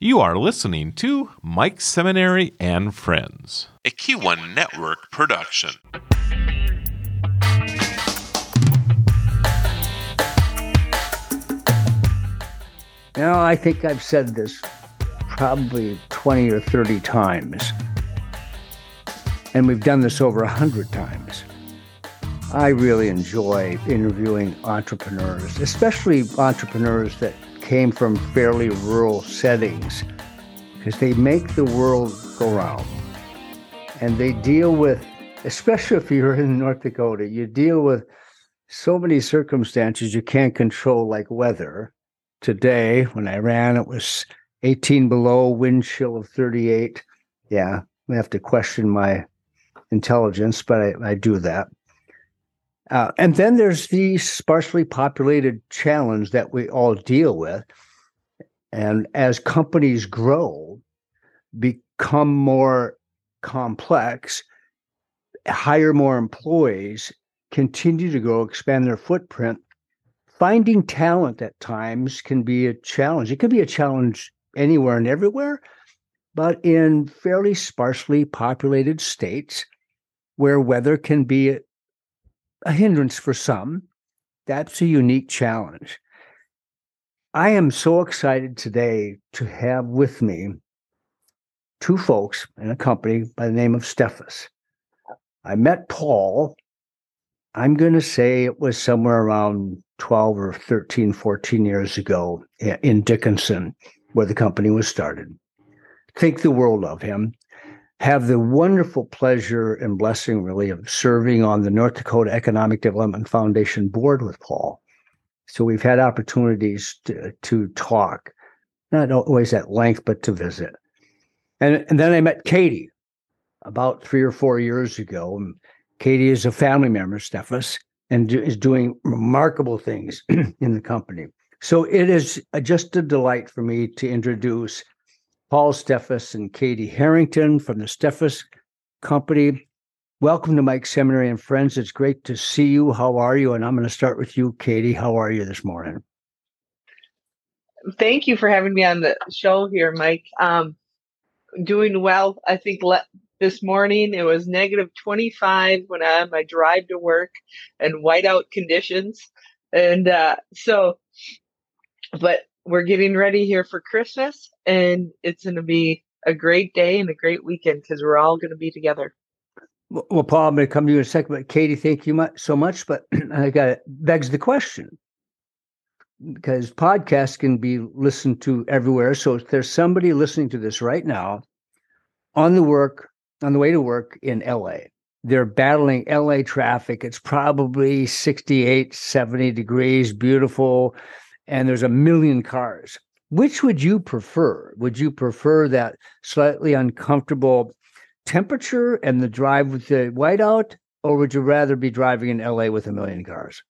You are listening to Mike Seminary and Friends, a Q1 Network production. You know, I think I've said this probably 20 or 30 times, and we've done this over 100 times. I really enjoy interviewing entrepreneurs, especially entrepreneurs that came from fairly rural settings, because they make the world go round. And they deal with, especially if you're in North Dakota, you deal with so many circumstances you can't control, like weather. Today, when I ran, it was 18 below, wind chill of 38. Yeah, I have to question my intelligence, but I, I do that. Uh, and then there's the sparsely populated challenge that we all deal with. And as companies grow, become more complex, hire more employees, continue to grow, expand their footprint, finding talent at times can be a challenge. It can be a challenge anywhere and everywhere, but in fairly sparsely populated states where weather can be a hindrance for some. That's a unique challenge. I am so excited today to have with me two folks in a company by the name of Steffes. I met Paul, I'm going to say it was somewhere around 12 or 13, 14 years ago in Dickinson, where the company was started. Think the world of him have the wonderful pleasure and blessing, really, of serving on the North Dakota Economic Development Foundation board with Paul. So we've had opportunities to, to talk, not always at length, but to visit. And, and then I met Katie about three or four years ago. And Katie is a family member, Steffes, and do, is doing remarkable things in the company. So it is uh, just a delight for me to introduce Paul Steffes and Katie Harrington from the Steffes Company. Welcome to Mike Seminary and Friends. It's great to see you. How are you? And I'm going to start with you, Katie. How are you this morning? Thank you for having me on the show here, Mike. Um, doing well. I think le- this morning it was negative 25 when I'm on my drive to work and whiteout conditions. And uh, so, but we're getting ready here for Christmas, and it's going to be a great day and a great weekend because we're all going to be together. Well, Paul, I'm going to come to you in a second, but Katie, thank you much, so much. But I got it begs the question because podcasts can be listened to everywhere. So if there's somebody listening to this right now on the work on the way to work in LA, they're battling LA traffic. It's probably 68, 70 degrees, beautiful and there's a million cars. Which would you prefer? Would you prefer that slightly uncomfortable temperature and the drive with the whiteout, or would you rather be driving in LA with a million cars?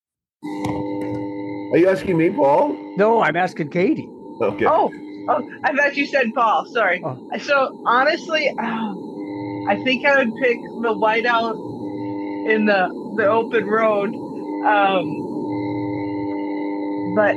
Are you asking me, Paul? No, I'm asking Katie. Okay. Oh, oh I thought you said Paul. Sorry. Oh. So honestly, oh, I think I would pick the whiteout in the the open road. Um, but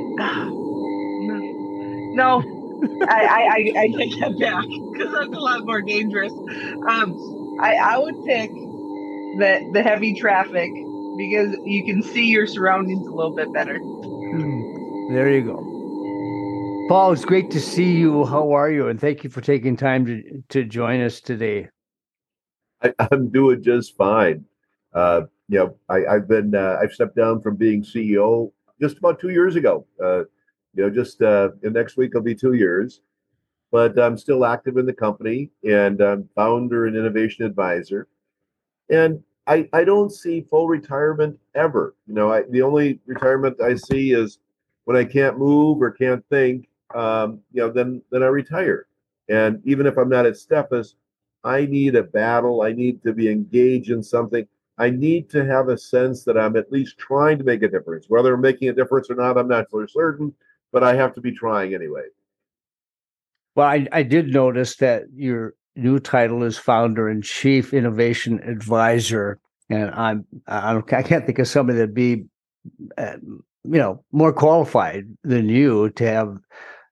no, I, I, I, take that back because that's a lot more dangerous. Um, I, I would pick the the heavy traffic because you can see your surroundings a little bit better. Hmm. There you go. Paul, it's great to see you. How are you? And thank you for taking time to, to join us today. I, am doing just fine. Uh, you know, I, have been uh, I've stepped down from being CEO just about two years ago. Uh, you know, just uh, next week will be two years. But I'm still active in the company and I'm founder and innovation advisor. And I, I don't see full retirement ever. You know, I, the only retirement I see is when I can't move or can't think. Um, you know, then then I retire. And even if I'm not at Steffes, I need a battle. I need to be engaged in something. I need to have a sense that I'm at least trying to make a difference. Whether I'm making a difference or not, I'm not for certain, but I have to be trying anyway. Well, I, I did notice that your new title is founder and chief innovation advisor, and I'm I, I can't think of somebody that'd be, uh, you know, more qualified than you to have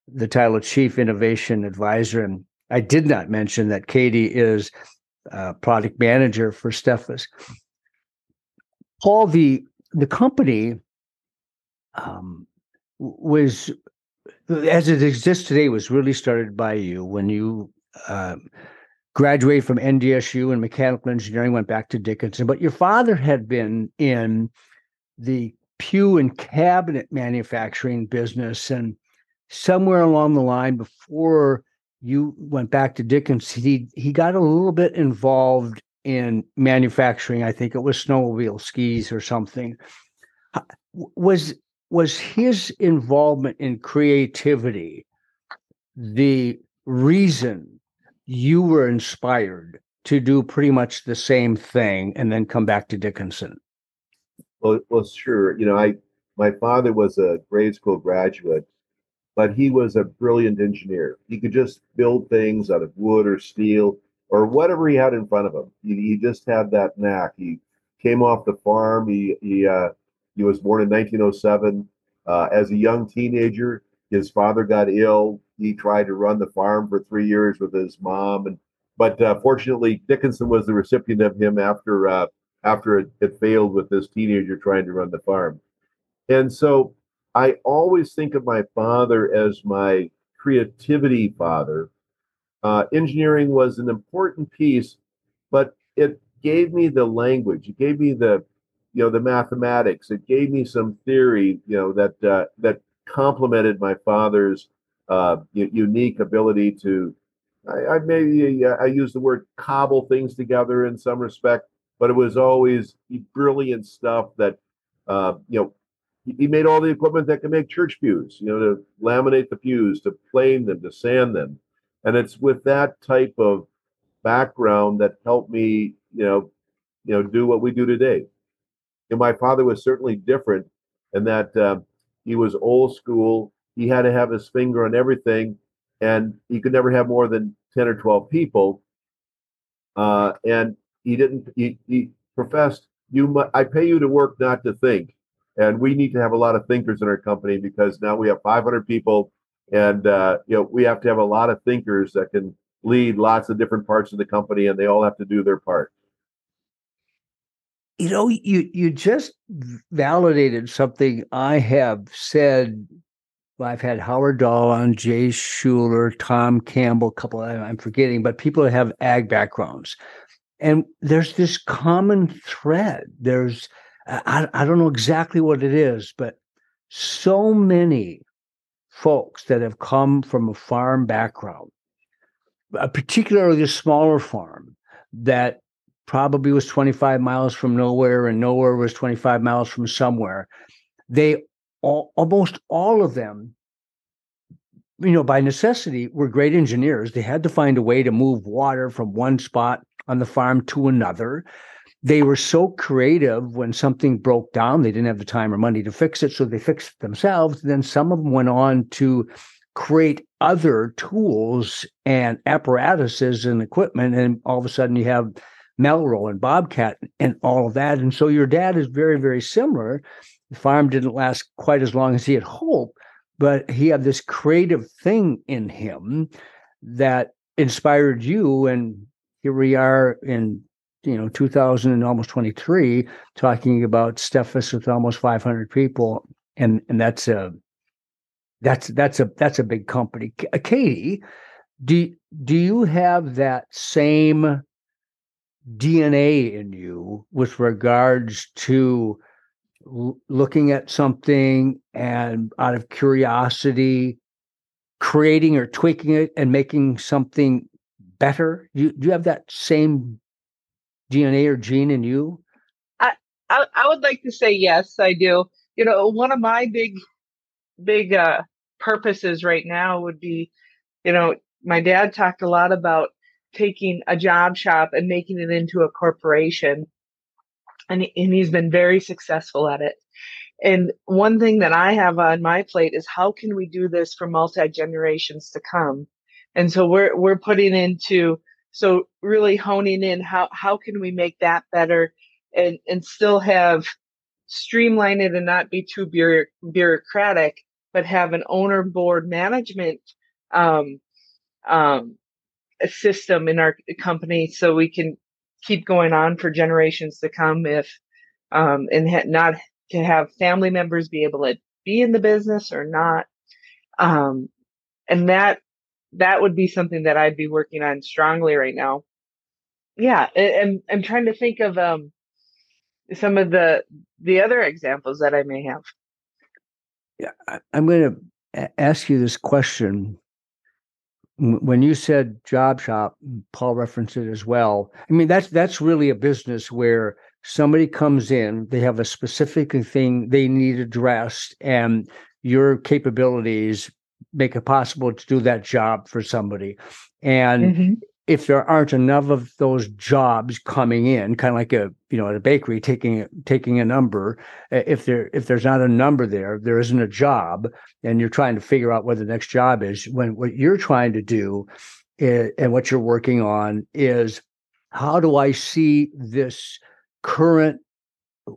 the title of Chief Innovation Advisor. And I did not mention that Katie is uh, product manager for Steffes. Paul, the the company um, was as it exists today was really started by you when you uh, graduated from NDSU in mechanical engineering, went back to Dickinson. But your father had been in the pew and cabinet manufacturing business, and somewhere along the line before you went back to Dickinson, he he got a little bit involved in manufacturing. I think it was snowmobile skis or something. Was was his involvement in creativity the reason you were inspired to do pretty much the same thing and then come back to Dickinson? Well, well, sure. You know, I my father was a grade school graduate, but he was a brilliant engineer. He could just build things out of wood or steel or whatever he had in front of him. He, he just had that knack. He came off the farm. He he uh, he was born in 1907. Uh, as a young teenager, his father got ill. He tried to run the farm for three years with his mom, and but uh, fortunately, Dickinson was the recipient of him after uh, after it, it failed with this teenager trying to run the farm. And so, I always think of my father as my creativity father. Uh, engineering was an important piece, but it gave me the language. It gave me the you know the mathematics. It gave me some theory, you know, that uh, that complemented my father's uh, unique ability to. I, I maybe uh, I use the word cobble things together in some respect, but it was always brilliant stuff that uh, you know. He made all the equipment that can make church pews, you know, to laminate the pews, to plane them, to sand them, and it's with that type of background that helped me, you know, you know, do what we do today. And my father was certainly different in that uh, he was old school. He had to have his finger on everything, and he could never have more than 10 or 12 people. Uh, and he didn't, he, he professed, you, I pay you to work, not to think. And we need to have a lot of thinkers in our company because now we have 500 people and uh, you know we have to have a lot of thinkers that can lead lots of different parts of the company and they all have to do their part you know, you you just validated something I have said. I've had Howard Dahl on, Jay Schuler, Tom Campbell, a couple I'm forgetting, but people that have ag backgrounds. And there's this common thread. There's I, I don't know exactly what it is, but so many folks that have come from a farm background, uh, particularly a smaller farm, that probably was 25 miles from nowhere and nowhere was 25 miles from somewhere. They all, almost all of them you know by necessity were great engineers. They had to find a way to move water from one spot on the farm to another. They were so creative when something broke down they didn't have the time or money to fix it so they fixed it themselves. Then some of them went on to create other tools and apparatuses and equipment and all of a sudden you have Melroe and Bobcat and all of that. And so your dad is very, very similar. The farm didn't last quite as long as he had hoped, but he had this creative thing in him that inspired you. And here we are in you know 2000 and almost 23 talking about Steffes with almost 500 people and and that's a that's that's a that's a big company katie do do you have that same DNA in you with regards to l- looking at something and out of curiosity, creating or tweaking it and making something better? Do you, do you have that same DNA or gene in you? I, I, I would like to say yes, I do. You know, one of my big, big uh, purposes right now would be, you know, my dad talked a lot about taking a job shop and making it into a corporation. And, and he's been very successful at it. And one thing that I have on my plate is how can we do this for multi generations to come? And so we're we're putting into so really honing in how how can we make that better and and still have streamline it and not be too bureaucratic but have an owner board management um, um, system in our company so we can keep going on for generations to come if um, and ha- not to have family members be able to be in the business or not. Um, and that that would be something that i'd be working on strongly right now. Yeah and i'm trying to think of um, some of the the other examples that i may have. Yeah i'm going to ask you this question when you said job shop paul referenced it as well. I mean that's that's really a business where somebody comes in they have a specific thing they need addressed and your capabilities make it possible to do that job for somebody. And mm-hmm if there aren't enough of those jobs coming in, kind of like a you know at a bakery taking taking a number, if there if there's not a number there, there isn't a job, and you're trying to figure out what the next job is. When what you're trying to do, is, and what you're working on is how do I see this current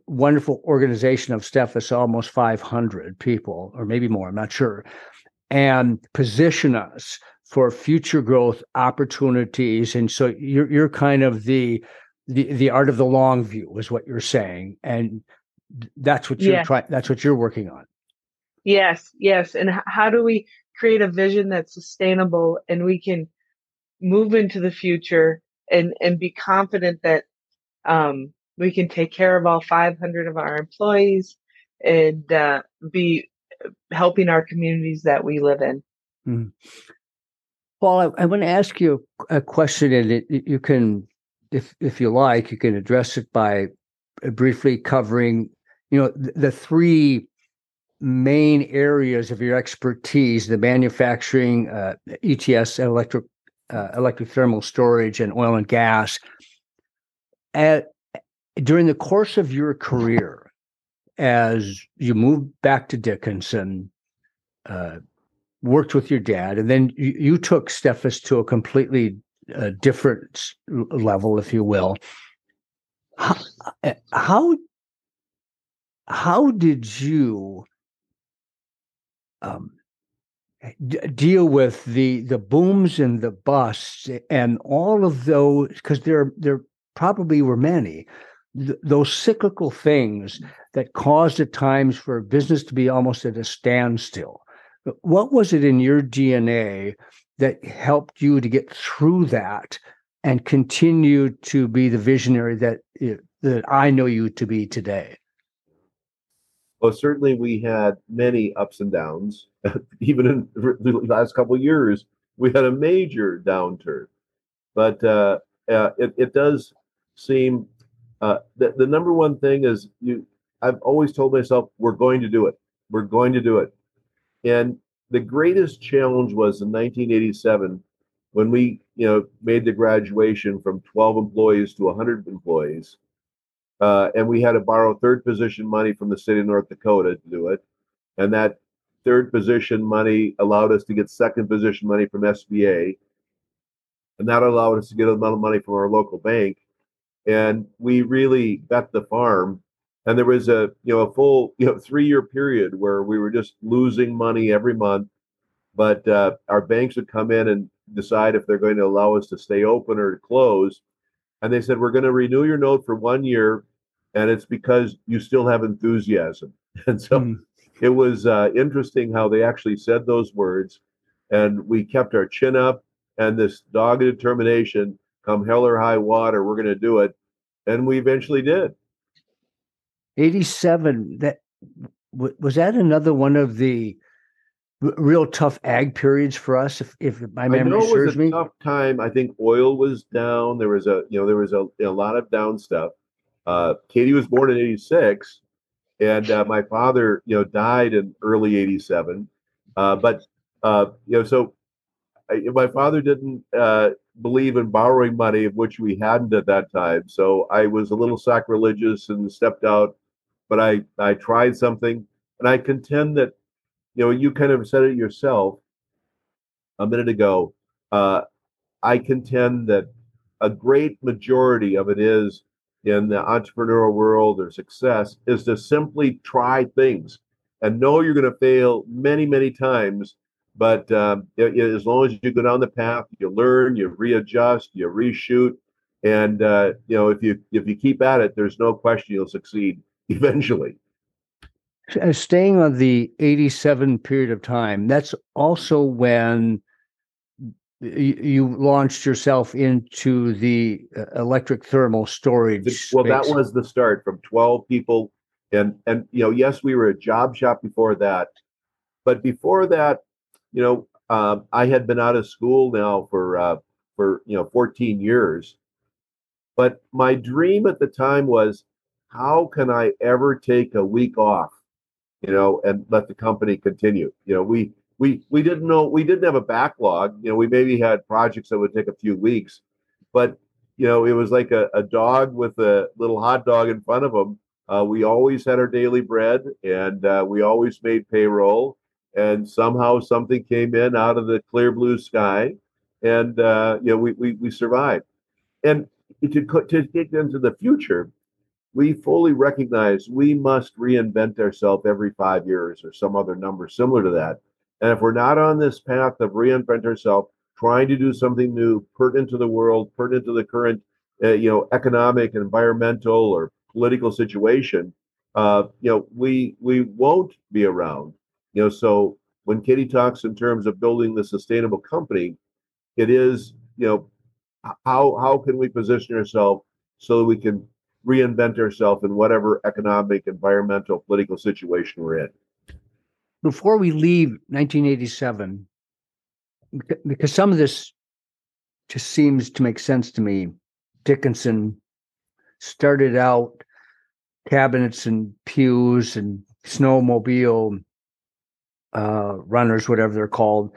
wonderful organization of Steffes, almost 500 people, or maybe more, I'm not sure, and position us for future growth opportunities. And so you're you're kind of the the the art of the long view is what you're saying, and that's what you're trying. That's what you're working on. Yes, yes. And how do we create a vision that's sustainable and we can move into the future and and be confident that um, we can take care of all 500 of our employees and uh, be helping our communities that we live in. Mm-hmm. Paul, I, I want to ask you a question, and it, you can, if if you like, you can address it by uh, briefly covering, you know, the, the three main areas of your expertise: the manufacturing, uh, ETS, electric, uh, electric thermal storage, and oil and gas. At during the course of your career, as you moved back to Dickinson, uh, worked with your dad, and then you, you took Steffes to a completely uh, different level, if you will. How, uh, how how did you um, d- deal with the the booms and the busts and all of those? Because there there probably were many th- those cyclical things that caused at times for business to be almost at a standstill. What was it in your DNA that helped you to get through that and continue to be the visionary that that I know you to be today? Well, certainly we had many ups and downs. Even in the last couple of years, we had a major downturn. But uh, uh, it, it does seem uh, that the number one thing is you. I've always told myself we're going to do it. We're going to do it. And the greatest challenge was in 1987 when we, you know, made the graduation from 12 employees to 100 employees. Uh, and we had to borrow third position money from the state of North Dakota to do it. And that third position money allowed us to get second position money from SBA. And that allowed us to get a amount of money from our local bank. And we really bet the farm and there was a you know a full you know three year period where we were just losing money every month. But uh, our banks would come in and decide if they're going to allow us to stay open or to close. And they said we're going to renew your note for one year and it's because you still have enthusiasm. And so mm. it was uh, interesting how they actually said those words and we kept our chin up and this dogged determination come hell or high water we're going to do it. And we eventually did 87 that was that another one of the real tough ag periods for us if, if my memory I know serves me? tough time. I think oil was down. There was a you know there was a, a lot of down stuff. Uh, katie was born in 86 and uh, my father you know died in early 87 uh, but uh, you know so I, my father didn't uh, believe in borrowing money of which we hadn't at that time. So i was a little sacrilegious and stepped out but I I tried something, and I contend that you know you kind of said it yourself a minute ago. Uh, I contend that a great majority of it is in the entrepreneurial world or success is to simply try things and know you're going to fail many, many times. But um, as long as you go down the path, you learn, you readjust, you reshoot, and uh, you know if you if you keep at it, there's no question you'll succeed eventually. Uh, staying on the 87 period of time, that's also when you launched yourself into the uh, electric thermal storage. Well, space. that was the start from 12 people. And, and, you know, yes, we were a job shop before that. But before that, you know, um, I had been out of school now for, uh, for, you know, 14 years. But my dream at the time was, how can I ever take a week off, you know, and let the company continue? You know, we, we we didn't know we didn't have a backlog. You know, we maybe had projects that would take a few weeks, but you know, it was like a, a dog with a little hot dog in front of him. Uh, we always had our daily bread, and uh, we always made payroll. And somehow something came in out of the clear blue sky, and uh, you know, we we, we survived. And to to get into the future, we fully recognize we must reinvent ourselves every five years or some other number similar to that and if we're not on this path of reinvent ourselves, trying to do something new, pertinent to the world, pertinent to the current, uh, you know, economic, environmental, or political situation, uh, you know, we we won't be around. You know, so when Katie talks in terms of building the sustainable company, it is, you know, how how can we position ourselves so that we can reinvent ourselves in whatever economic, environmental, political situation we're in before we leave 1987, because some of this just seems to make sense to me. Dickinson started out cabinets and pews and snowmobile uh, runners, whatever they're called,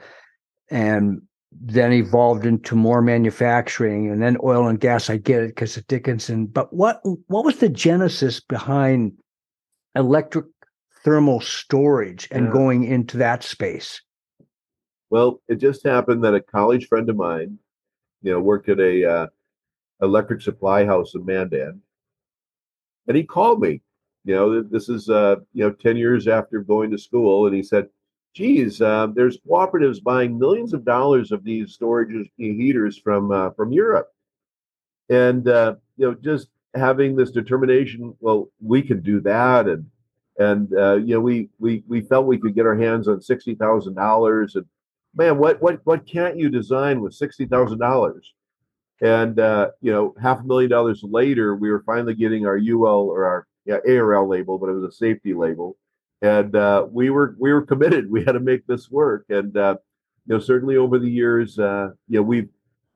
and then evolved into more manufacturing and then oil and gas. I get it because of Dickinson. But what what was the genesis behind electric thermal storage and yeah. going into that space? Well, it just happened that a college friend of mine, you know, worked at a uh, electric supply house in Mandan, and he called me. You know, this is uh, you know ten years after going to school, and he said, "Geez, uh, there's cooperatives buying millions of dollars of these storage heaters from uh, from Europe, and uh, you know, just having this determination. Well, we can do that, and and uh, you know we we we felt we could get our hands on sixty thousand dollars and man what what what can't you design with sixty thousand dollars and uh, you know half a million dollars later we were finally getting our ul or our yeah, arl label but it was a safety label and uh, we were we were committed we had to make this work and uh, you know certainly over the years uh, you know we've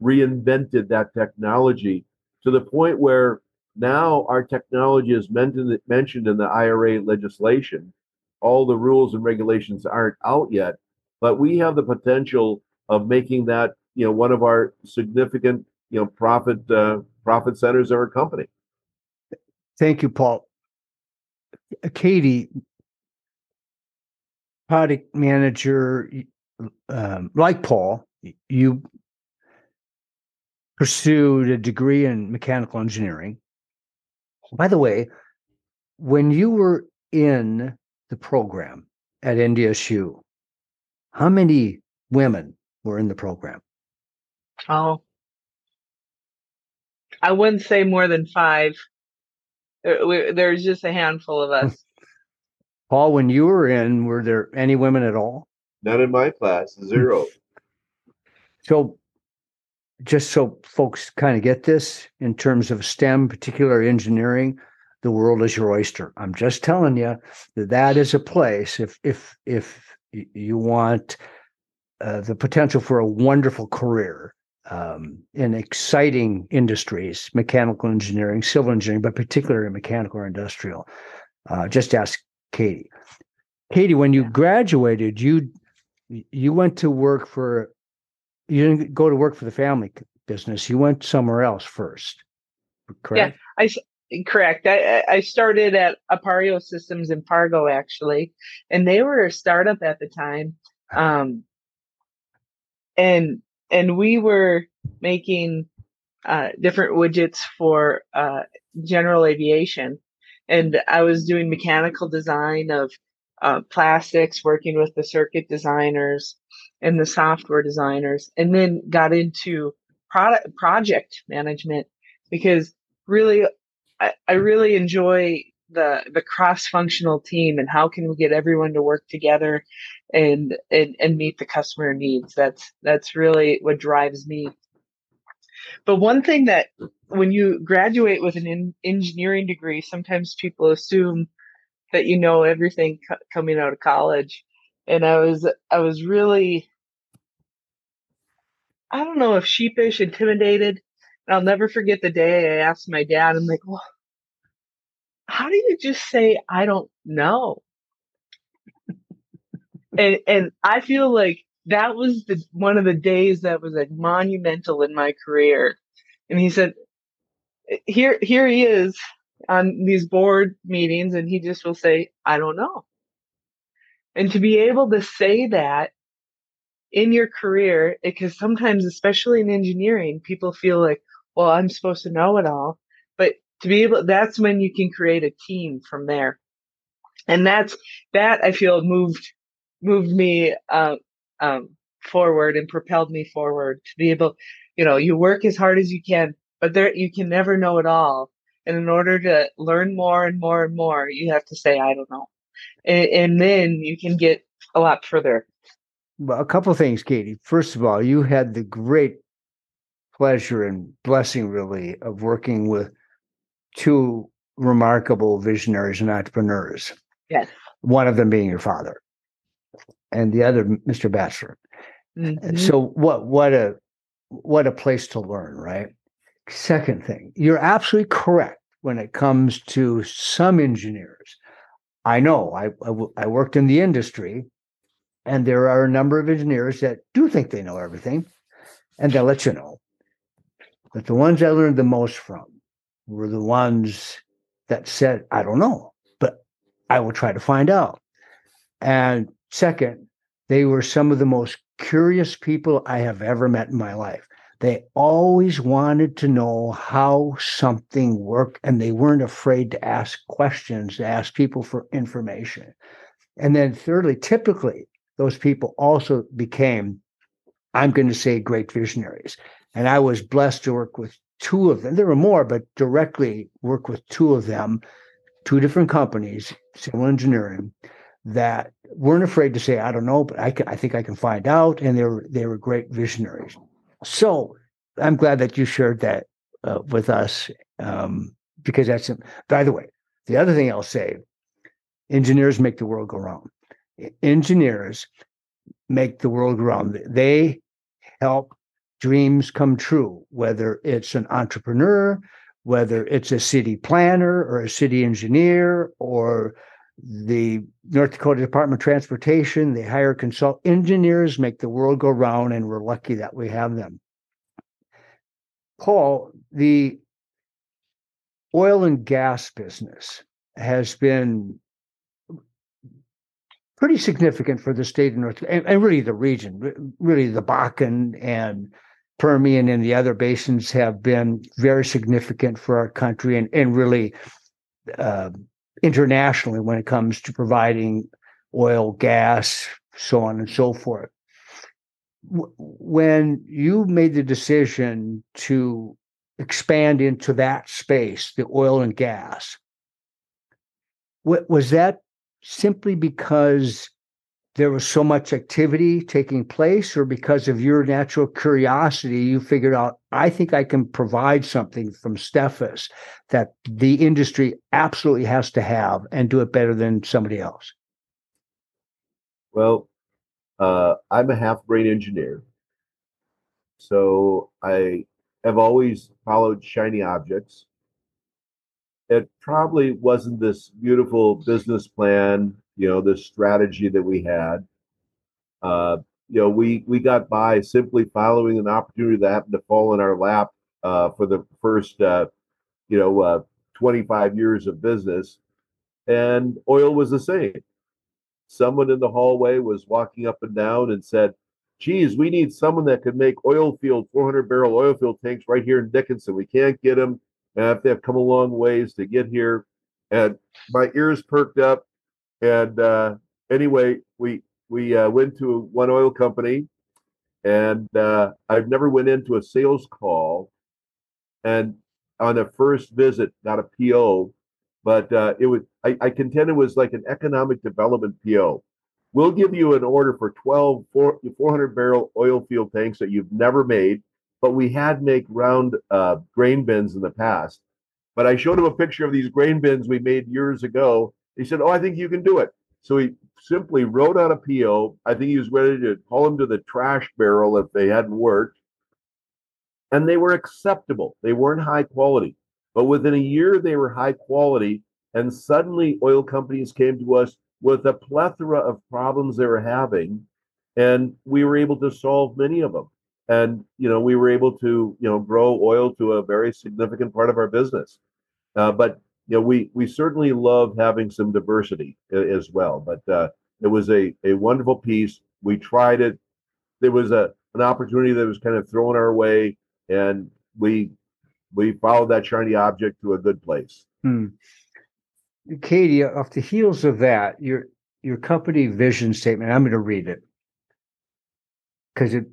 reinvented that technology to the point where now our technology is mentioned in the IRA legislation. All the rules and regulations aren't out yet, but we have the potential of making that you know one of our significant you know profit uh, profit centers of our company. Thank you, Paul. Katie, product manager, um, like Paul, you pursued a degree in mechanical engineering by the way, when you were in the program at NDSU, how many women were in the program? Oh, I wouldn't say more than five. There's just a handful of us. Paul, when you were in, were there any women at all? None in my class, zero. so just so folks kind of get this in terms of STEM, particular engineering, the world is your oyster. I'm just telling you that that is a place. If if if you want uh, the potential for a wonderful career um, in exciting industries, mechanical engineering, civil engineering, but particularly mechanical or industrial, uh, just ask Katie. Katie, when you graduated, you you went to work for you didn't go to work for the family business. You went somewhere else first, correct? Yeah, I correct. I, I started at Appareo Systems in Fargo actually, and they were a startup at the time, um, and and we were making uh, different widgets for uh, general aviation, and I was doing mechanical design of uh, plastics, working with the circuit designers and the software designers, and then got into product project management because really, I, I really enjoy the the cross functional team and how can we get everyone to work together and, and and meet the customer needs. That's that's really what drives me. But one thing that when you graduate with an in, engineering degree, sometimes people assume that you know everything coming out of college. And i was i was really i don't know if sheepish intimidated and i'll never forget the day i asked my dad i'm like well how do you just say i don't know? And and i feel like that was the one of the days that was like monumental in my career. And he said here here he is on these board meetings and he just will say, I don't know. And to be able to say that in your career, because sometimes, especially in engineering, people feel like, well, I'm supposed to know it all. But to be able, that's when you can create a team from there. And that's, that I feel moved, moved me, uh, um, forward and propelled me forward to be able, you know, you work as hard as you can, but there, you can never know it all. And in order to learn more and more and more, you have to say, I don't know. And, and then you can get a lot further. Well, a couple things, Katie. First of all, you had the great pleasure and blessing, really, of working with two remarkable visionaries and entrepreneurs. Yes. One of them being your father, and the other, Mr. Batcheller. Mm-hmm. So, what what a what a place to learn, right? Second thing, you're absolutely correct when it comes to some engineers. I know I, I, worked in the industry, and there are a number of engineers that do think they know everything, and they'll let you know. But the ones I learned the most from were the ones that said, I don't know, but I will try to find out. And second, they were some of the most curious people I have ever met in my life. They always wanted to know how something worked, and they weren't afraid to ask questions, to ask people for information. And then, thirdly, typically, those people also became, I'm going to say, great visionaries. And I was blessed to work with two of them. There were more, but directly work with two of them, two different companies, civil engineering, that weren't afraid to say, I don't know, but I, can, I think I can find out. And they were, they were great visionaries. So I'm glad that you shared that uh, with us um, because that's, by the way, the other thing I'll say engineers make the world go round. Engineers make the world go round. They help dreams come true, whether it's an entrepreneur, whether it's a city planner or a city engineer or the North Dakota Department of Transportation, they hire consult engineers, make the world go round, and we're lucky that we have them. Paul, the oil and gas business has been pretty significant for the state of North and, and really the region. Really, the Bakken and Permian and the other basins have been very significant for our country and, and really uh, internationally when it comes to providing oil, gas, so on and so forth. When you made the decision to expand into that space, the oil and gas, was that simply because there was so much activity taking place, or because of your natural curiosity, you figured out, I think I can provide something from Steffes that the industry absolutely has to have and do it better than somebody else? Well, uh, I'm a half brain engineer. So I have always followed shiny objects. It probably wasn't this beautiful business plan you know, this strategy that we had. Uh, you know, we we got by simply following an opportunity that happened to fall in our lap uh, for the first, uh, you know, uh, 25 years of business, and oil was the same. Someone in the hallway was walking up and down and said, "Geez, we need someone that could make oil field 400 barrel oil field tanks right here in Dickinson. We can't get them. and have come a long ways to get here." And my ears perked up and uh, anyway, we we uh, went to one oil company, and uh, I've never went into a sales call, and on a first visit, not a PO, but uh, it was I, I contend it was like an economic development PO. We'll give you an order for 12 400 barrel oil field tanks that you've never made, but we had make round uh, grain bins in the past. But I showed him a picture of these grain bins we made years ago. He said, "Oh, I think you can do it." So he simply wrote out a PO. I think he was ready to call them to the trash barrel if they hadn't worked. And they were acceptable. They weren't high quality. But within a year, they were high quality. And suddenly, oil companies came to us with a plethora of problems they were having. And we were able to solve many of them. And, you know, we were able to, you know, grow oil to a very significant part of our business. Uh, but you know, we we certainly love having some diversity as well. But uh, it was a a wonderful piece. We tried it. There was a an opportunity that was kind of thrown our way, and we we followed that shiny object to a good place. Hmm. Katie, off the heels of that, your your company vision statement. I'm going to read it because it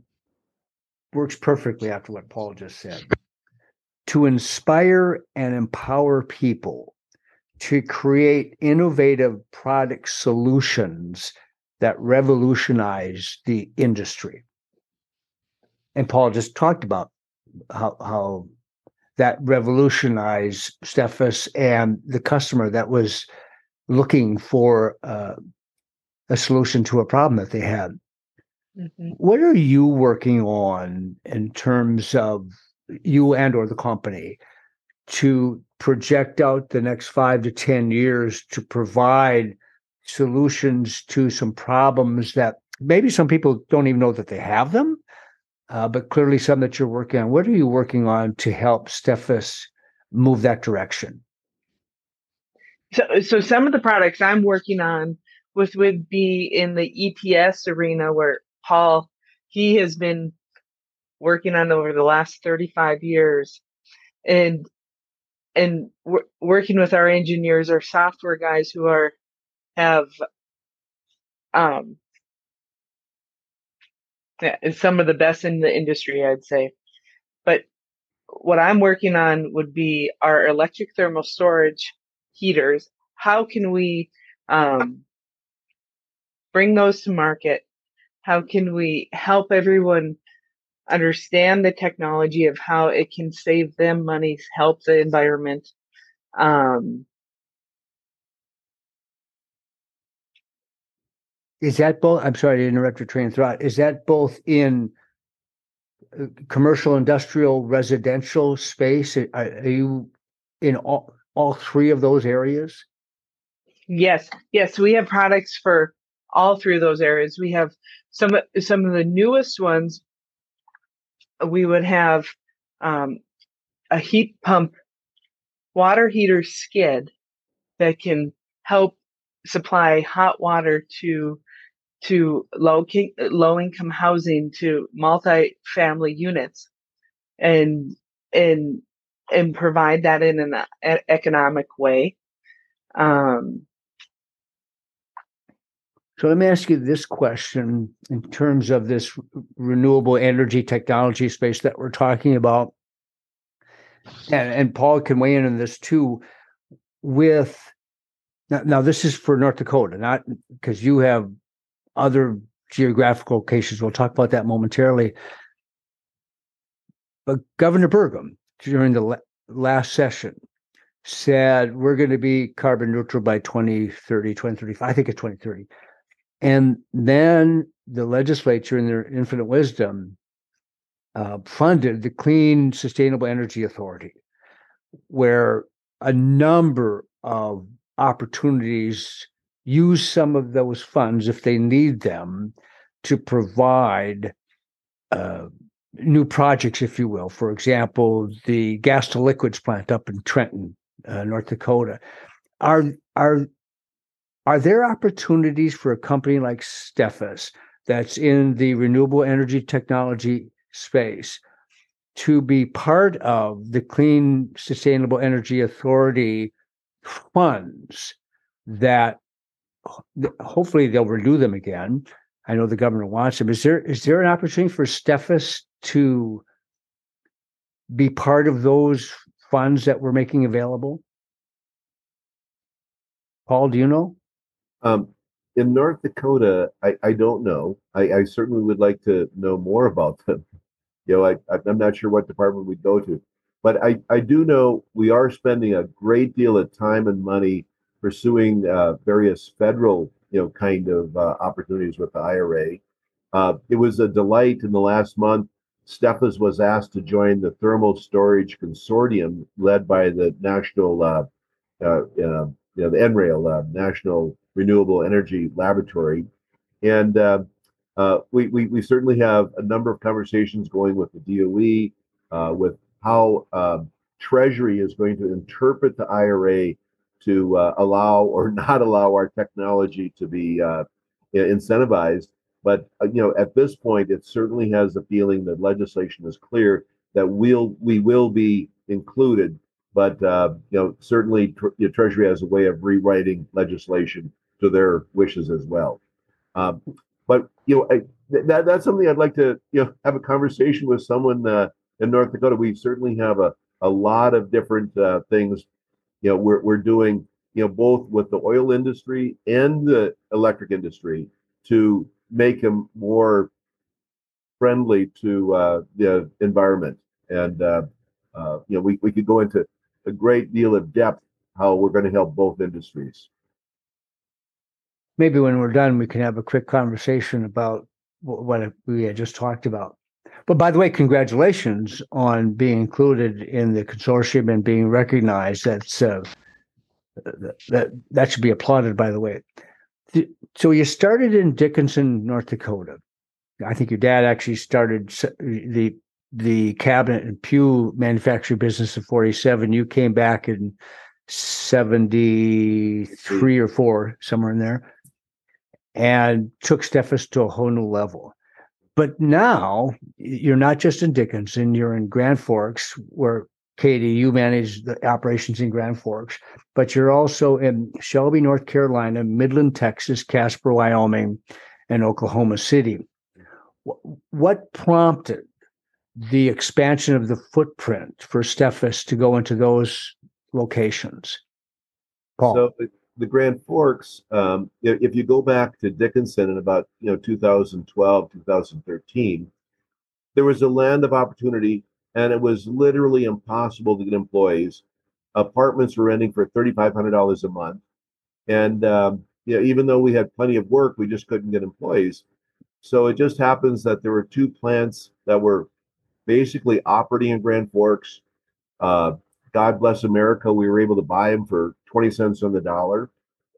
works perfectly after what Paul just said to inspire and empower people to create innovative product solutions that revolutionize the industry. And Paul just talked about how, how that revolutionized Steffes and the customer that was looking for uh, a solution to a problem that they had. Mm-hmm. What are you working on in terms of you and or the company to project out the next five to 10 years to provide solutions to some problems that maybe some people don't even know that they have them, uh, but clearly some that you're working on. What are you working on to help Steffes move that direction? So, so some of the products I'm working on with would be in the ETS arena where Paul he has been working on over the last 35 years. And and working with our engineers our software guys who are have um some of the best in the industry i'd say. But what i'm working on would be our electric thermal storage heaters. How can we um, bring those to market? How can we help everyone understand the technology of how it can save them money, help the environment. Um, is that both? I'm sorry to interrupt your train of thought. Is that both in uh, commercial, industrial, residential space? Are, are you in all all three of those areas? Yes, yes, we have products for all three of those areas. We have some some of the newest ones we would have um, a heat pump water heater skid that can help supply hot water to to low low income housing to multi-family units and and and provide that in an economic way. Um, so let me ask you this question in terms of this renewable energy technology space that we're talking about. And, and Paul can weigh in on this too. With now, now this is for North Dakota, not because you have other geographical locations. We'll talk about that momentarily. But Governor Burgum, during the last session, said we're going to be carbon neutral by 2030, 2035. I think it's 2030. And then the legislature, in their infinite wisdom, uh, funded the Clean Sustainable Energy Authority, where a number of opportunities use some of those funds if they need them to provide uh, new projects, if you will. For example, the gas to liquids plant up in Trenton, uh, North Dakota. Are are are there opportunities for a company like Steffes that's in the renewable energy technology space to be part of the Clean Sustainable Energy Authority funds that hopefully they'll renew them again. I know the governor wants them. Is there is there an opportunity for Steffes to be part of those funds that we're making available? Paul, do you know? Um, in North Dakota, I, I don't know. I, I certainly would like to know more about them. You know, I, I'm not sure what department we'd go to, but I, I do know we are spending a great deal of time and money pursuing uh, various federal, you know, kind of uh, opportunities with the IRA. Uh, it was a delight in the last month. Steffes was asked to join the Thermal Storage Consortium led by the National, uh, uh, uh, you know, the NREL, National Renewable Energy Laboratory. And we, we, we certainly have a number of conversations going with the DOE, with how um, Treasury is going to interpret the IRA to uh, allow or not allow our technology to be uh, incentivized. But uh, you know, at this point, it certainly has the feeling that legislation is clear that we'll we will be included. But uh, you know, certainly tr- you know, Treasury has a way of rewriting legislation to their wishes as well. Um, but you know, I, that that's something I'd like to you know have a conversation with someone uh, in North Dakota. We certainly have a a lot of different uh, things you know we're, we're doing you know both with the oil industry and the electric industry to make them more friendly to uh, the environment and uh, uh, you know we, we could go into a great deal of depth how we're going to help both industries maybe when we're done we can have a quick conversation about what we had just talked about but by the way, congratulations on being included in the consortium and being recognized. That's uh, that that should be applauded. By the way, so you started in Dickinson, North Dakota. I think your dad actually started the the cabinet and pew manufacturing business in 47 you came back in 73 or 4 somewhere in there and took Steffes to a whole new level but now you're not just in Dickinson, you're in Grand Forks, where Katie, you manage the operations in Grand Forks, but you're also in Shelby, North Carolina, Midland, Texas, Casper, Wyoming, and Oklahoma City. What prompted the expansion of the footprint for Steffes to go into those locations? Paul. So the Grand Forks, um, if you go back to Dickinson in about you know 2012, 2013, there was a land of opportunity, and it was literally impossible to get employees. Apartments were renting for thirty five hundred dollars a month, and um, you know, even though we had plenty of work, we just couldn't get employees. So it just happens that there were two plants that were basically operating in Grand Forks. Uh, God bless America, we were able to buy them for 20 cents on the dollar.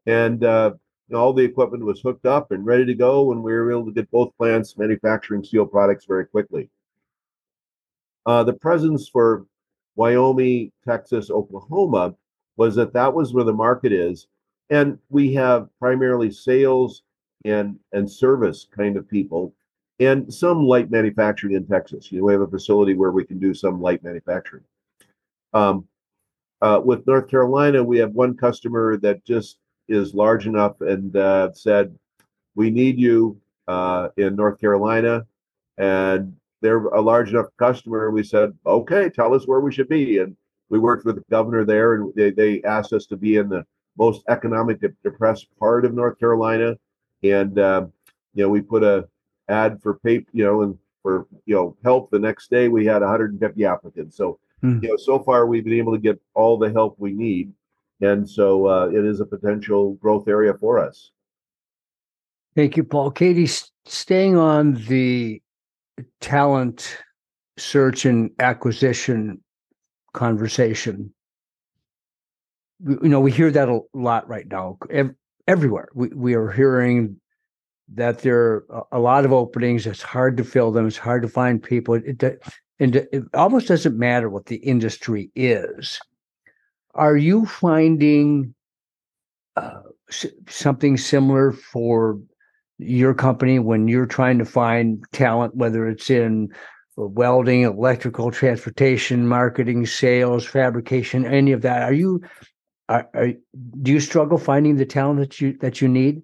And uh, all the equipment was hooked up and ready to go, and we were able to get both plants manufacturing steel products very quickly. Uh, the presence for Wyoming, Texas, Oklahoma was that that was where the market is. And we have primarily sales and, and service kind of people and some light manufacturing in Texas. You know, we have a facility where we can do some light manufacturing. Um, uh, with North Carolina, we have one customer that just is large enough and uh, said, "We need you uh, in North Carolina," and they're a large enough customer. We said, "Okay, tell us where we should be." And we worked with the governor there, and they, they asked us to be in the most economic depressed part of North Carolina, and uh, you know we put a ad for paper, you know, and for you know help. The next day we had 150 applicants. So Mm. You know, so far we've been able to get all the help we need, and so uh, it is a potential growth area for us. Thank you, Paul. Katie, staying on the talent search and acquisition conversation, you know, we hear that a lot right now, everywhere. We we are hearing that there are a lot of openings. It's hard to fill them. It's hard to find people. It, and it almost doesn't matter what the industry is. Are you finding uh, something similar for your company when you're trying to find talent, whether it's in welding, electrical, transportation, marketing, sales, fabrication, any of that? Are you are, are, do you struggle finding the talent that you that you need?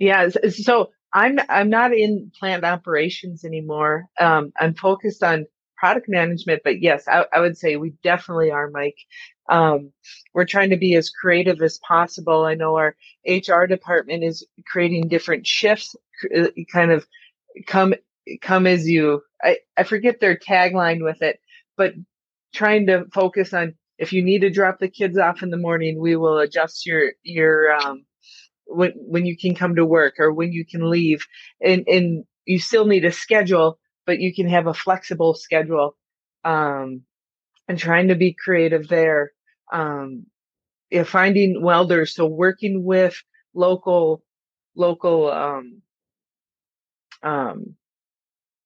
Yeah, so I'm I'm not in plant operations anymore. Um, I'm focused on product management, but yes, I, I would say we definitely are, Mike. Um, we're trying to be as creative as possible. I know our HR department is creating different shifts, uh, kind of come come as you. I, I forget their tagline with it, but trying to focus on if you need to drop the kids off in the morning, we will adjust your your um, when when you can come to work or when you can leave, and and you still need a schedule, but you can have a flexible schedule. Um, and trying to be creative there um, finding welders, so working with local local um, um,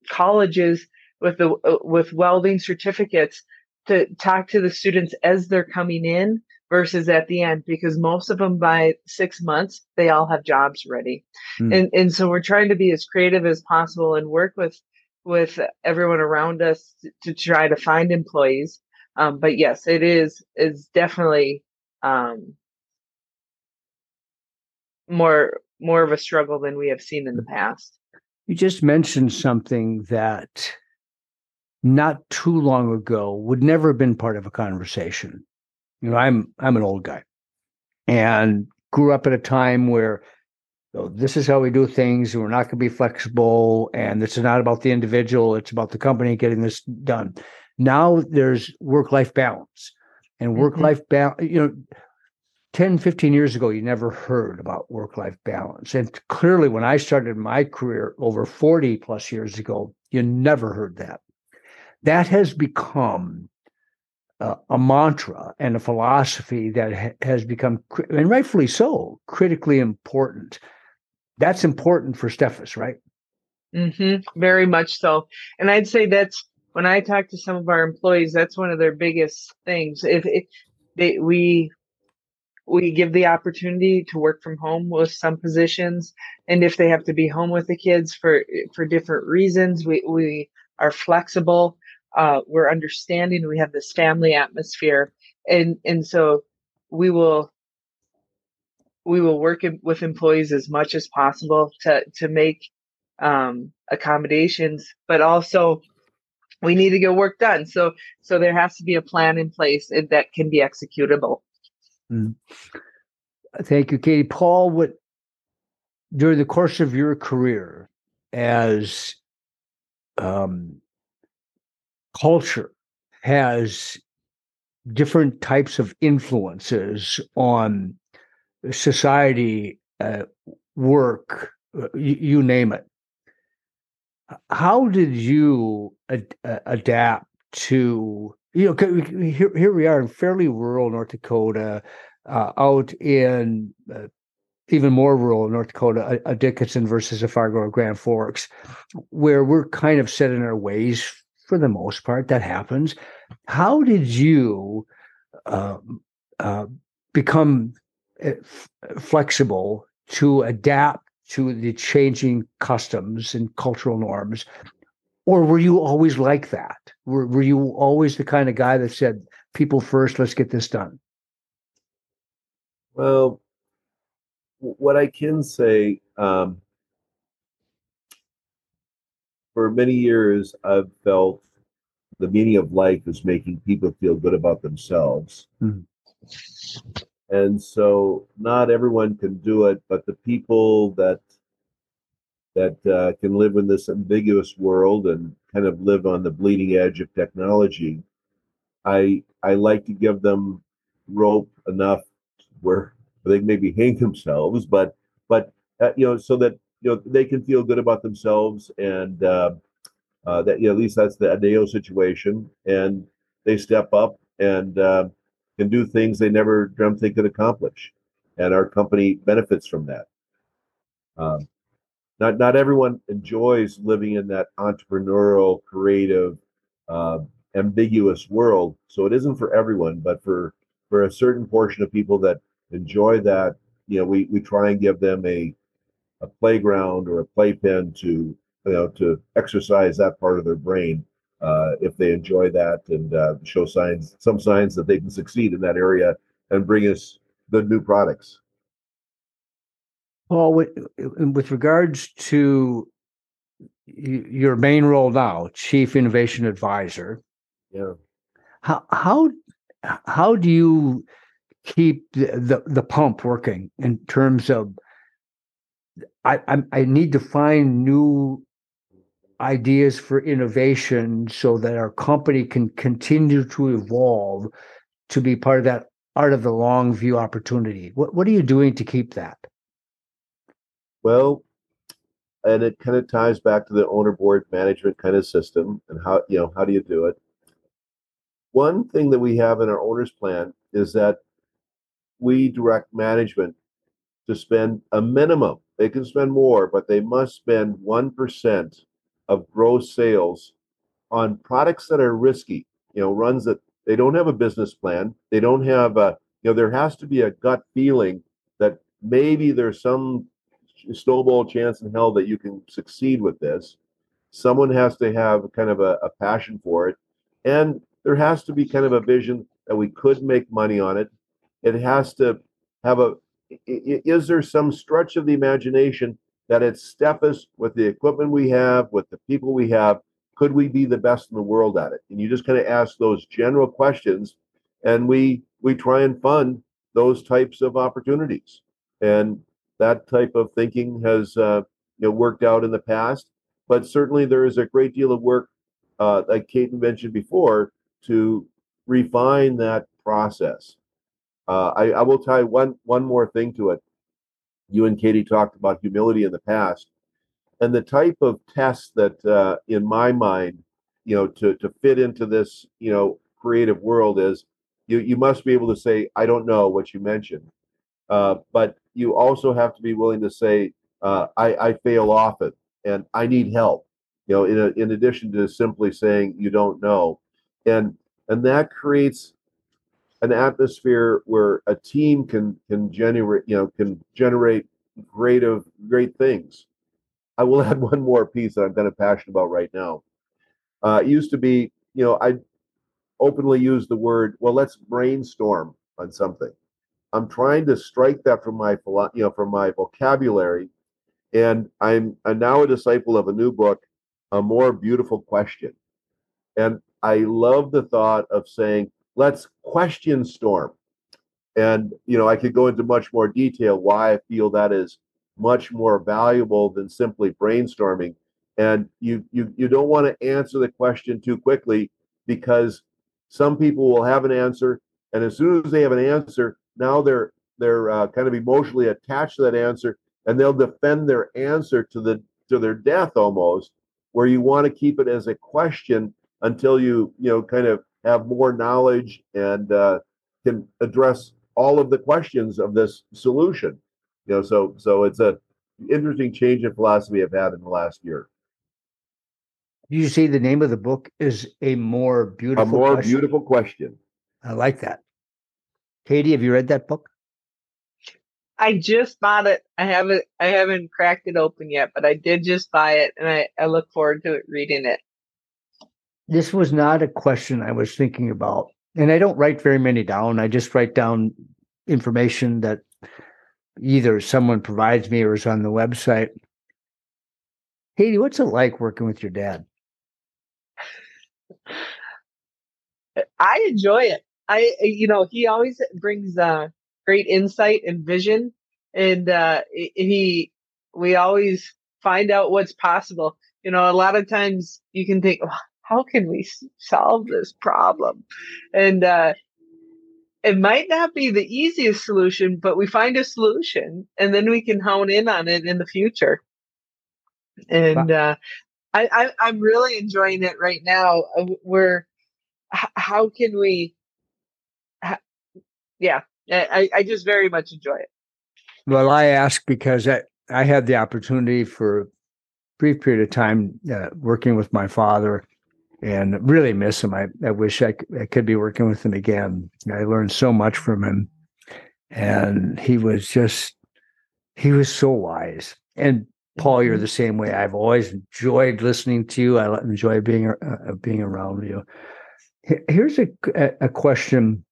colleges with the uh, with welding certificates to talk to the students as they're coming in versus at the end because most of them by six months they all have jobs ready mm. and and so we're trying to be as creative as possible and work with with everyone around us to, to try to find employees um, but yes, it is is definitely um, more more of a struggle than we have seen in the past. You just mentioned something that not too long ago would never have been part of a conversation. You know, I'm I'm an old guy and grew up at a time where oh, this is how we do things and we're not going to be flexible and it's not about the individual it's about the company getting this done now there's work life balance and work life mm-hmm. balance. You know, 10, 15 years ago, you never heard about work life balance. And clearly, when I started my career over 40 plus years ago, you never heard that. That has become uh, a mantra and a philosophy that ha- has become, and rightfully so, critically important. That's important for Steffes, right? Mm-hmm, very much so. And I'd say that's when I talk to some of our employees, that's one of their biggest things. If, if they, we we give the opportunity to work from home with some positions, and if they have to be home with the kids for for different reasons, we we are flexible. Uh, we're understanding. We have this family atmosphere, and and so we will we will work with employees as much as possible to to make um, accommodations, but also we need to get work done. So so there has to be a plan in place that can be executable. Mm. Thank you, Katie. Paul, what during the course of your career as um, culture has different types of influences on society, uh, work, uh, you, you name it. How did you ad- adapt to you know here, here we are in fairly rural north dakota uh, out in uh, even more rural north dakota a, dickinson versus a fargo or grand forks where we're kind of set in our ways for the most part that happens how did you uh, uh become uh, f- flexible to adapt to the changing customs and cultural norms? Or were you always like that? Were, were you always the kind of guy that said, people first, let's get this done? Well, what I can say, um, for many years, I've felt the meaning of life is making people feel good about themselves. Mm-hmm. And so not everyone can do it, but the people that that uh, can live in this ambiguous world and kind of live on the bleeding edge of technology, I I like to give them rope enough where they maybe hang themselves, but but uh, you know so that you know they can feel good about themselves and uh, uh, that you know, at least that's the ADEO situation, and they step up and uh, can do things they never dreamt they could accomplish, and our company benefits from that. Um, not not everyone enjoys living in that entrepreneurial, creative, uh, ambiguous world. So it isn't for everyone, but for for a certain portion of people that enjoy that, you know, we we try and give them a a playground or a playpen to you know to exercise that part of their brain uh, if they enjoy that and uh, show signs, some signs that they can succeed in that area and bring us the new products. Paul, with, with regards to your main role now, Chief Innovation Advisor, yeah, how how how do you keep the, the, the pump working in terms of I, I I need to find new ideas for innovation so that our company can continue to evolve to be part of that art of the long view opportunity. What what are you doing to keep that? Well, and it kind of ties back to the owner board management kind of system and how you know how do you do it. One thing that we have in our owner's plan is that we direct management to spend a minimum. They can spend more, but they must spend 1% of gross sales on products that are risky, you know, runs that they don't have a business plan. They don't have a, you know, there has to be a gut feeling that maybe there's some snowball chance in hell that you can succeed with this. Someone has to have kind of a, a passion for it. And there has to be kind of a vision that we could make money on it it has to have a is there some stretch of the imagination that it's Steffes with the equipment we have, with the people we have, could we be the best in the world at it? And you just kind of ask those general questions, and we we try and fund those types of opportunities. And that type of thinking has uh, you know worked out in the past, but certainly there is a great deal of work, uh, like Kate mentioned before, to refine that process. Uh, I, I, will tie one one more thing to it. You and Katie talked about humility in the past, and the type of test that, uh, in my mind, you know, to to fit into this, you know, creative world is you you must be able to say, I don't know what you mentioned, uh, but you also have to be willing to say, uh, I, I fail often and I need help. You know, in a, in addition to simply saying you don't know, and and that creates an atmosphere where a team can can generate you know can generate great of great things. I will add one more piece that I'm kind of passionate about right now. Uh, it used to be, you know, I openly use the word, well, let's brainstorm on something. I'm trying to strike that from my you know from my vocabulary, and I'm, I'm now a disciple of a new book, a more beautiful question, and I love the thought of saying, let's question storm. And you know, I could go into much more detail why I feel that is much more valuable than simply brainstorming. And you you you don't want to answer the question too quickly because some people will have an answer, and as soon as they have an answer, now they're they're uh, kind of emotionally attached to that answer, and they'll defend their answer to the to their death almost. Where you want to keep it as a question until you you know kind of have more knowledge and uh, can address all of the questions of this solution. You know, so so it's a interesting change in philosophy I've had in the last year. You see, the name of the book is a more beautiful. A more question. beautiful question. I like that. Katie, have you read that book? I just bought it. I haven't I haven't cracked it open yet, but I did just buy it and I, I look forward to reading it this was not a question I was thinking about. And I don't write very many down. I just write down information that either someone provides me or is on the website. Katie, what's it like working with your dad? I enjoy it. I, you know, he always brings uh, great insight and vision, and uh, he, we always find out what's possible. You know, a lot of times you can think, how can we solve this problem? And uh, it might not be the easiest solution, but we find a solution and then we can hone in on it in the future. And uh, I, I, am really enjoying it right now. Uh, Where, how can we? yeah, I, I just very much enjoy it. Well, I ask because I, I had the opportunity for a brief period of time uh, working with my father and really miss him. I, I wish I, I could be working with him again. I learned so much from him. And he was just, he was so wise. And Paul, you're mm-hmm. the same way. I've always enjoyed listening to you. I enjoy being uh, uh, being around you. Here's a a question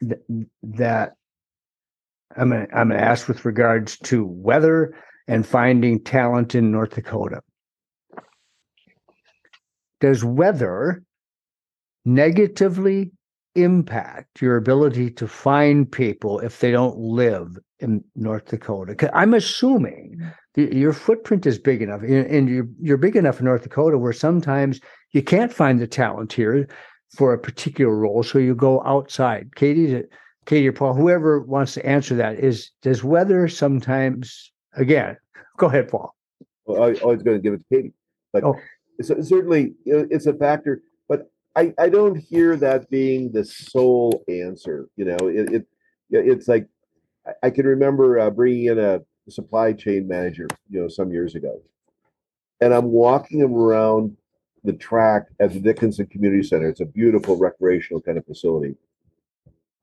th- that I'm gonna, I'm gonna ask with regards to weather and finding talent in North Dakota. Does weather negatively impact your ability to find people if they don't live in North Dakota? I'm assuming mm-hmm. that your footprint is big enough, and and you're you're big enough in North Dakota where sometimes you can't find the talent here for a particular role, so you go outside. Katie, Katie or Paul, whoever wants to answer that is does weather sometimes again? Go ahead, Paul. Well, I I was going to give it to Katie, but Oh. It's, certainly it's a factor. But I, I don't hear that being the sole answer. You know, it, it it's like I, I can remember uh, bringing in a supply chain manager, you know, some years ago, and I'm walking him around the track at the Dickinson Community Center. It's a beautiful recreational kind of facility,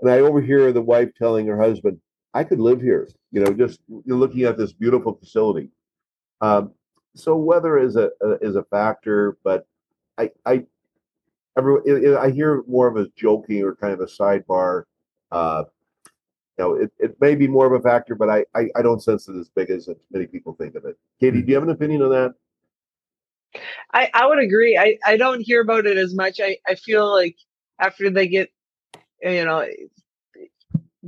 and I overhear the wife telling her husband, "I could live here." You know, just looking at this beautiful facility. Um, so weather is a, a is a factor, but I I every I hear more of a joking or kind of a sidebar. Uh, you know, it, it may be more of a factor, but I, I I don't sense it as big as many people think of it. Katie, do you have an opinion on that? I, I would agree. I, I don't hear about it as much. I, I feel like after they get, you know,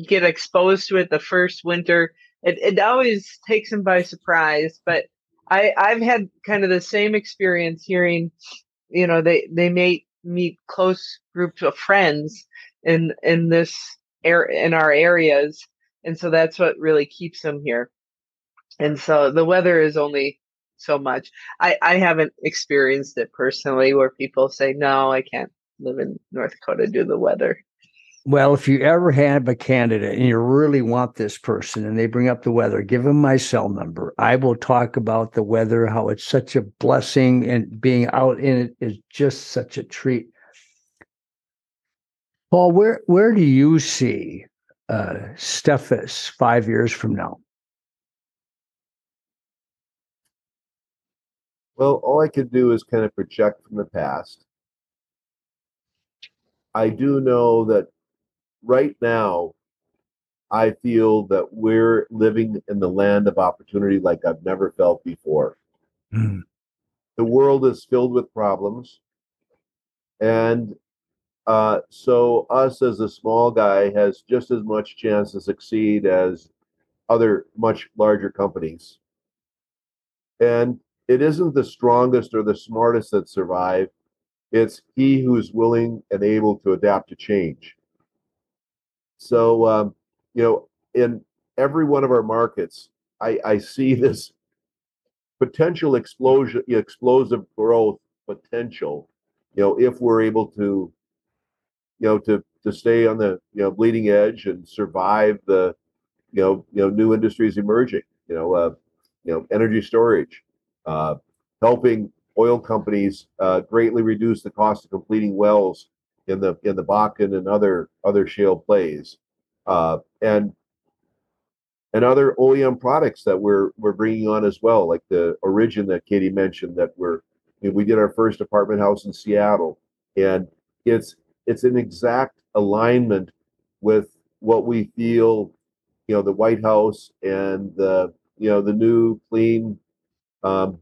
get exposed to it the first winter, it, it always takes them by surprise. But I, I've had kind of the same experience hearing, you know, they, they may meet close groups of friends in, in this air, in our areas. And so that's what really keeps them here. And so the weather is only so much. I, I haven't experienced it personally where people say, no, I can't live in North Dakota due to the weather. Well, if you ever have a candidate and you really want this person and they bring up the weather, give them my cell number. I will talk about the weather, how it's such a blessing and being out in it is just such a treat. Paul, where where do you see uh five years from now? Well, all I could do is kind of project from the past. I do know that right now, I feel that we're living in the land of opportunity like I've never felt before. Mm. The world is filled with problems. And uh, so, us as a small guy has just as much chance to succeed as other much larger companies. And it isn't the strongest or the smartest that survive. It's he who's willing and able to adapt to change. So, um, you know, in every one of our markets, I, I see this potential explosion, explosive growth potential. You know, if we're able to, you know, to to stay on the you know bleeding edge and survive the, you know, you know, new industries emerging. You know, uh, you know, energy storage, uh, helping oil companies uh, greatly reduce the cost of completing wells in the in the Bakken and other other shale plays, uh, and and other OEM products that we're we're bringing on as well, like the Origin that Katie mentioned. That we're we did our first apartment house in Seattle, and it's it's an exact alignment with what we feel, you know, the White House and the you know the new clean, um,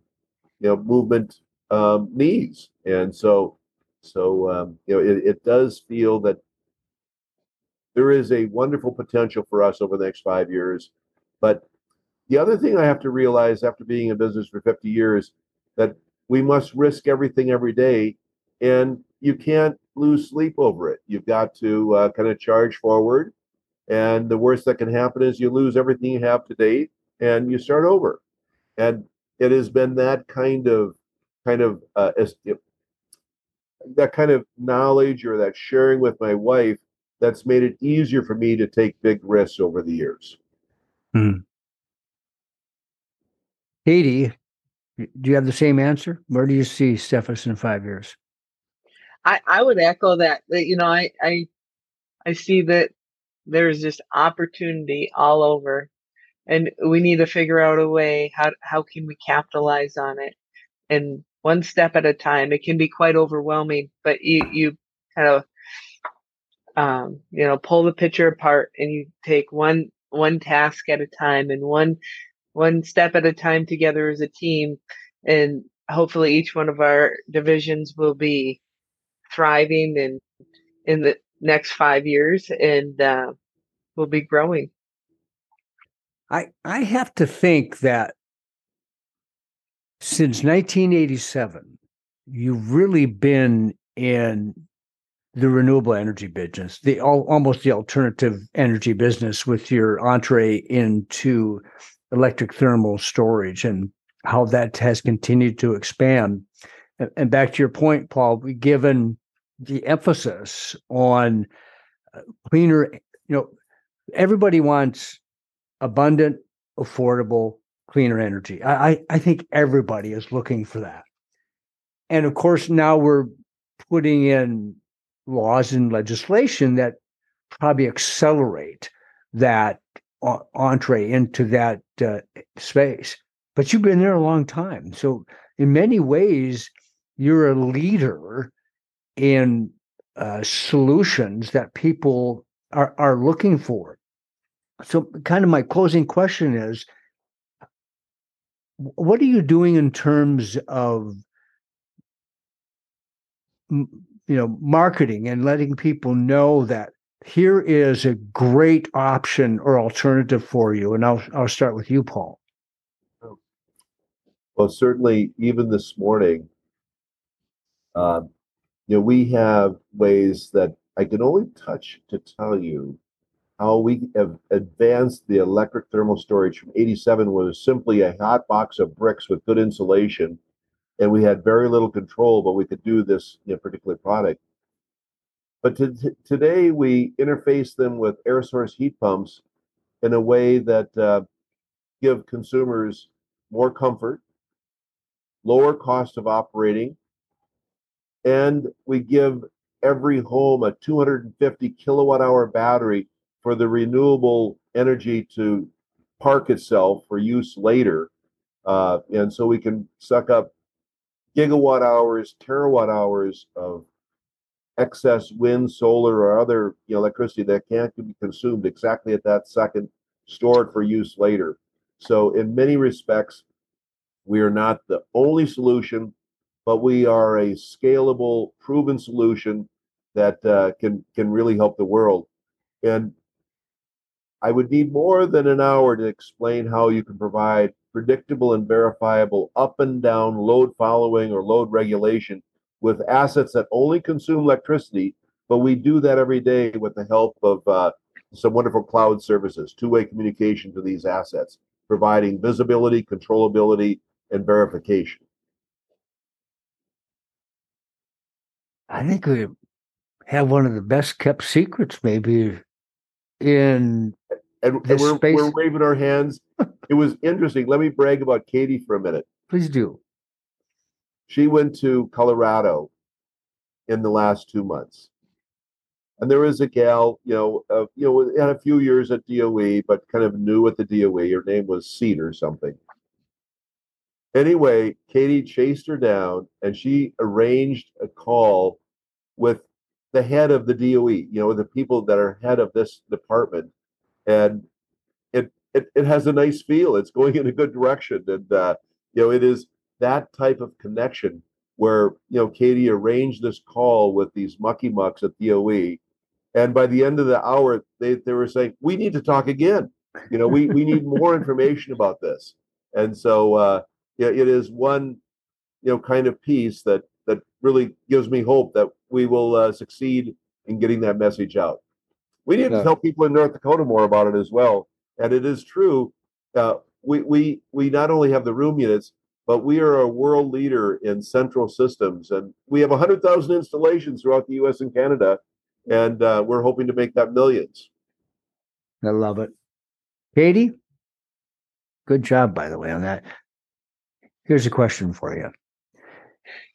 you know, movement um, needs, and so so um, you know it, it does feel that there is a wonderful potential for us over the next five years. But the other thing I have to realize after being in business for 50 years that we must risk everything every day, and you can't lose sleep over it. You've got to uh, kind of charge forward, and the worst that can happen is you lose everything you have to date and you start over. And it has been that kind of kind of uh, that kind of knowledge or that sharing with my wife that's made it easier for me to take big risks over the years. Hmm. Katie, do you have the same answer? Where do you see Steffes in five years? I, I would echo that. That you know, I, I I see that there's just opportunity all over, and we need to figure out a way how how can we capitalize on it, and one step at a time. It can be quite overwhelming, but you you kind of um, you know, pull the picture apart and you take one one task at a time and one one step at a time together as a team and hopefully each one of our divisions will be thriving and in the next five years and uh, will be growing i i have to think that since 1987 you've really been in the renewable energy business, the almost the alternative energy business with your entree into electric thermal storage and how that has continued to expand. And, back to your point, Paul, given the emphasis on uh, cleaner, you know, everybody wants abundant, affordable, cleaner energy. I, I, I think everybody is looking for that. And of course, now we're putting in laws and legislation that probably accelerate that entree into that uh, space. But you've been there a long time. So, in many ways, you're a leader in uh, solutions that people are, are looking for. So, kind of my closing question is what are you doing in terms of you know marketing and letting people know that here is a great option or alternative for you and i'll i'll start with you paul. Well certainly even this morning uh, you know we have ways that i can only touch to tell you how we have advanced the electric thermal storage from 87 was simply a hot box of bricks with good insulation and we had very little control, but we could do this you know, particular product. But to, t- today, we interface them with air source heat pumps in a way that uh, give consumers more comfort, lower cost of operating, and we give every home a 250 kilowatt hour battery for the renewable energy to park itself for use later. Uh, and so we can suck up gigawatt hours, terawatt hours of excess wind, solar, or other you know, electricity that can't be consumed exactly at that second, stored for use later. So, in many respects, we are not the only solution, but we are a scalable, proven solution that uh, can can really help the world. And I would need more than an hour to explain how you can provide predictable and verifiable up and down load following or load regulation with assets that only consume electricity. But we do that every day with the help of uh, some wonderful cloud services, two way communication to these assets, providing visibility, controllability, and verification. I think we have one of the best kept secrets, maybe, in and, we're, space... we're waving our hands. it was interesting. Let me brag about Katie for a minute. Please do. She went to Colorado in the last two months. And there was a gal, you know, uh, you know, had a few years at DOE, but kind of new at the DOE. Her name was Seed or something. Anyway, Katie chased her down and she arranged a call with the head of the DOE, you know, the people that are head of this department and it it, it has a nice feel. It's going in a good direction, and uh, you know it is that type of connection where you know Katie arranged this call with these mucky mucks at DOE, and by the end of the hour, they they were saying we need to talk again. You know, we we need more information about this, and so uh, yeah, it is one you know kind of piece that that really gives me hope that we will uh, succeed in getting that message out. We need yeah. to tell people in North Dakota more about it as well. And it is true. Uh, we, we, we not only have the room units, but we are a world leader in central systems. And we have 100,000 installations throughout the US and Canada. And uh, we're hoping to make that millions. I love it. Katie, good job, by the way, on that. Here's a question for you.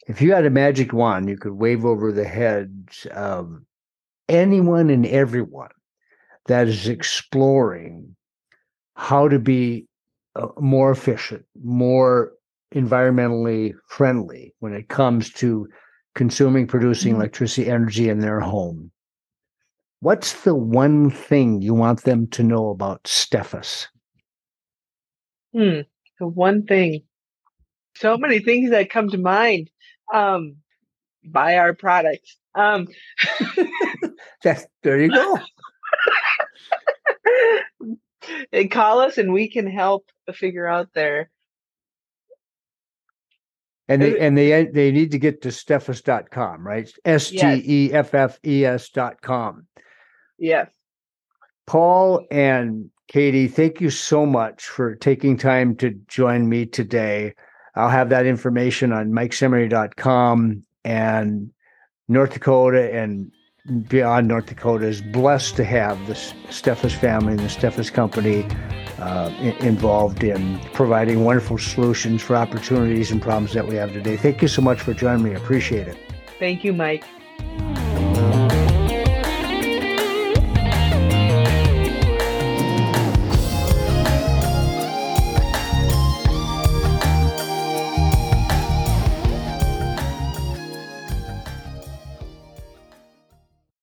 If you had a magic wand, you could wave over the heads of anyone and everyone that is exploring how to be uh, more efficient, more environmentally friendly when it comes to consuming, producing mm-hmm. electricity energy in their home. What's the one thing you want them to know about Steffes? Hmm. The one thing. So many things that come to mind. Um, buy our products. Um, that, there you go. and call us and we can help figure out their and they and they they need to get to steffes.com, right? S T E F F E S dot com. Yes. Paul and Katie, thank you so much for taking time to join me today. I'll have that information on mikeseminary.com and North Dakota and beyond North Dakota is blessed to have the Steffes family and the Steffes company uh, involved in providing wonderful solutions for opportunities and problems that we have today. Thank you so much for joining me. I appreciate it. Thank you, Mike.